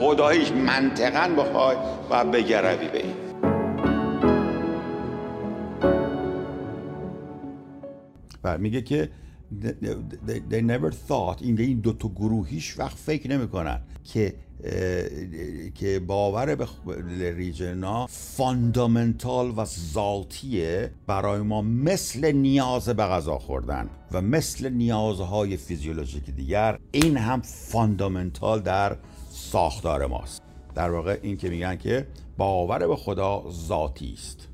خداییش منطقا بخوای و بگروی به این. و میگه که they never thought این این دو تا گروه هیچ وقت فکر نمی‌کنن که که باور به religion fundamental و ذاتیه برای ما مثل نیاز به غذا خوردن و مثل نیازهای فیزیولوژیک دیگر. این هم fundamental در ساختار ماست. در واقع این که میگن که باور به خدا ذاتی است.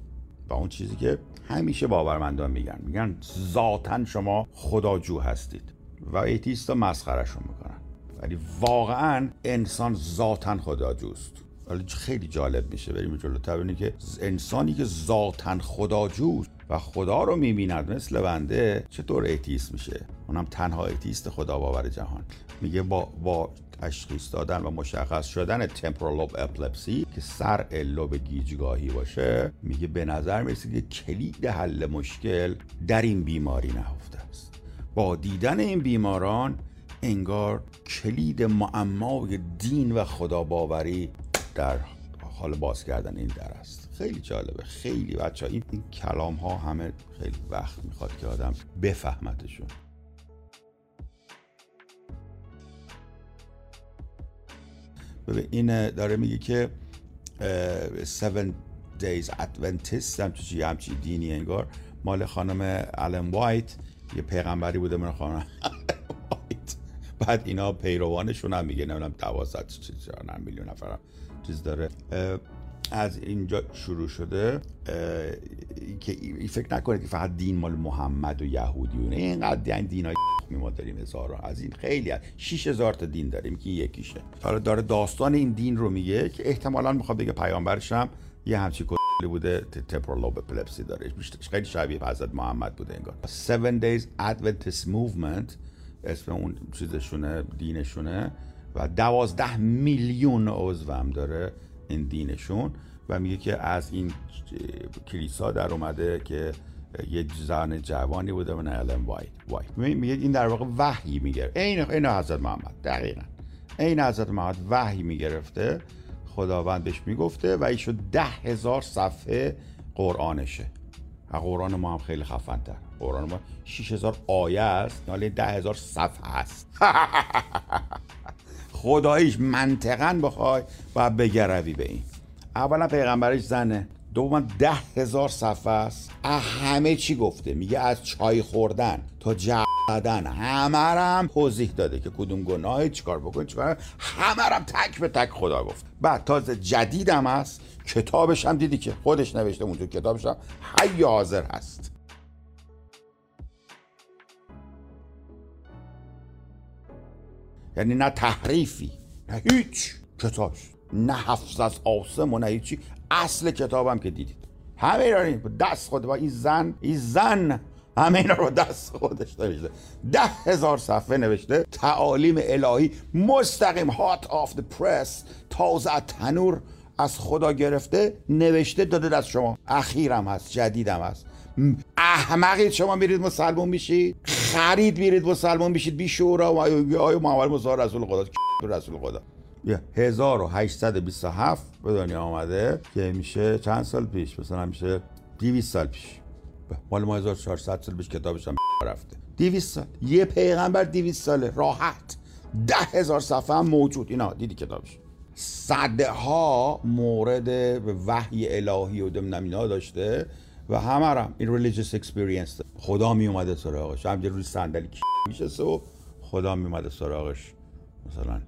و اون چیزی که همیشه باورمندان میگن. میگن ذاتا شما خداجو هستید و اتئیستا مسخرشون می‌کنن. ولی واقعا انسان ذاتا خداجوست. ولی خیلی جالب میشه بریم جلوتر ببینید که انسانی که ذاتا خداجوست و خدا رو می‌بیند مثل بنده چطور اتئیست میشه؟ اونم تنها اتئیست خدا باور جهان. میگه با, با تشخیص دادن و مشخص شدن تمپورال لوب اپلپسی که سر لوب گیجگاهی باشه میگه به نظر می‌رسه که کلید حل مشکل در این بیماری نهفته است. با دیدن این بیماران انگار کلید معمای دین و خداباوری در حال باز کردن این در است. خیلی جالبه. خیلی بچه این, این کلام ها همه خیلی وقت می‌خواد که آدم بفهمتشون. ببین این داره میگه که 7 days Adventist همچی همچی دینی انگار. مال خانم الن وایت یه پیغمبری بوده من خانم بعد اینا پیروانشون هم میگه نمی‌دونم 12 میلیون نفر چیز داره. از اینجا شروع شده. که فکر نکنه که فقط دین مال محمد و یهودی و اینقدر این دین های ما داریم هزار از این خیلی هست. 6000 تا دین داریم که یکیشه. حالا داره داستان این دین رو میگه که احتمالا می‌خواد بگه پیامبرش هم یه همچی کلی بوده. تپرال لوب اپلپسی داره. خیلی شبیه حضرت محمد بوده انگار. 7 days Adventist movement اسم اون چیزشونه دینشونه و دوازده میلیون عضو هم داره این دینشون و میگه که از این کلیسا در اومده که یه زن جوانی بوده من الان وایت وایت میگه این در واقع وحی می‌گرفت این این حضرت محمد دقیقا. این حضرت محمد وحی می‌گرفته خداوند بهش می‌گفته و ایشو ده هزار صفحه قرآنشه. قرآن ما هم خیلی خفن قرآن ما 6000 آیه است ده هزار صفحه است. خداییش منطقا بخوای و بگروی به این. اولا پیغمبرش زنه. دوما ده هزار صفحه است. همه چی گفته. میگه از چای خوردن تا جدن همه هم توضیح داده که کدوم گناهی چیکار بکن چیکار همه هم تک به تک خدا گفت بعد تازه جدیدم هست. کتابش هم دیدی که خودش نوشته اونجا کتابش هم حی حاضر هست. یعنی نه تحریفی نه هیچ کتابش. نه حفظ از آسم و نه هیچی. اصل کتابم که دیدید. همه اینا دست خود با این زن این زن همه اینا رو دست خودش نوشته. ده هزار صفحه نوشته. تعالیم الهی مستقیم هات آف the پرس تازه تنور از خدا گرفته نوشته داده دست شما. اخیرم هست جدیدم هست. احمقید شما میرید مسلمون میشید. خرید میرید مسلمون میشید. بی شورا و آیا محمد مصطفی رسول خدا. رسول خدا؟ 1827 به دنیا آمده که میشه چند سال پیش مثلا میشه 200 سال پیش. مال ما 1400 سال پیش کتابش هم رفته. 200 سال. یه پیغمبر 200 ساله. راحت. ده هزار صفحه هم موجود. اینا دیدی کتابش. صدها مورد وحی الهی و دم اینا داشته و همه هم. این religious experience. خدا می اومده سراغش. هم روی صندلی میشه و خدا می اومده سراغش. مثلا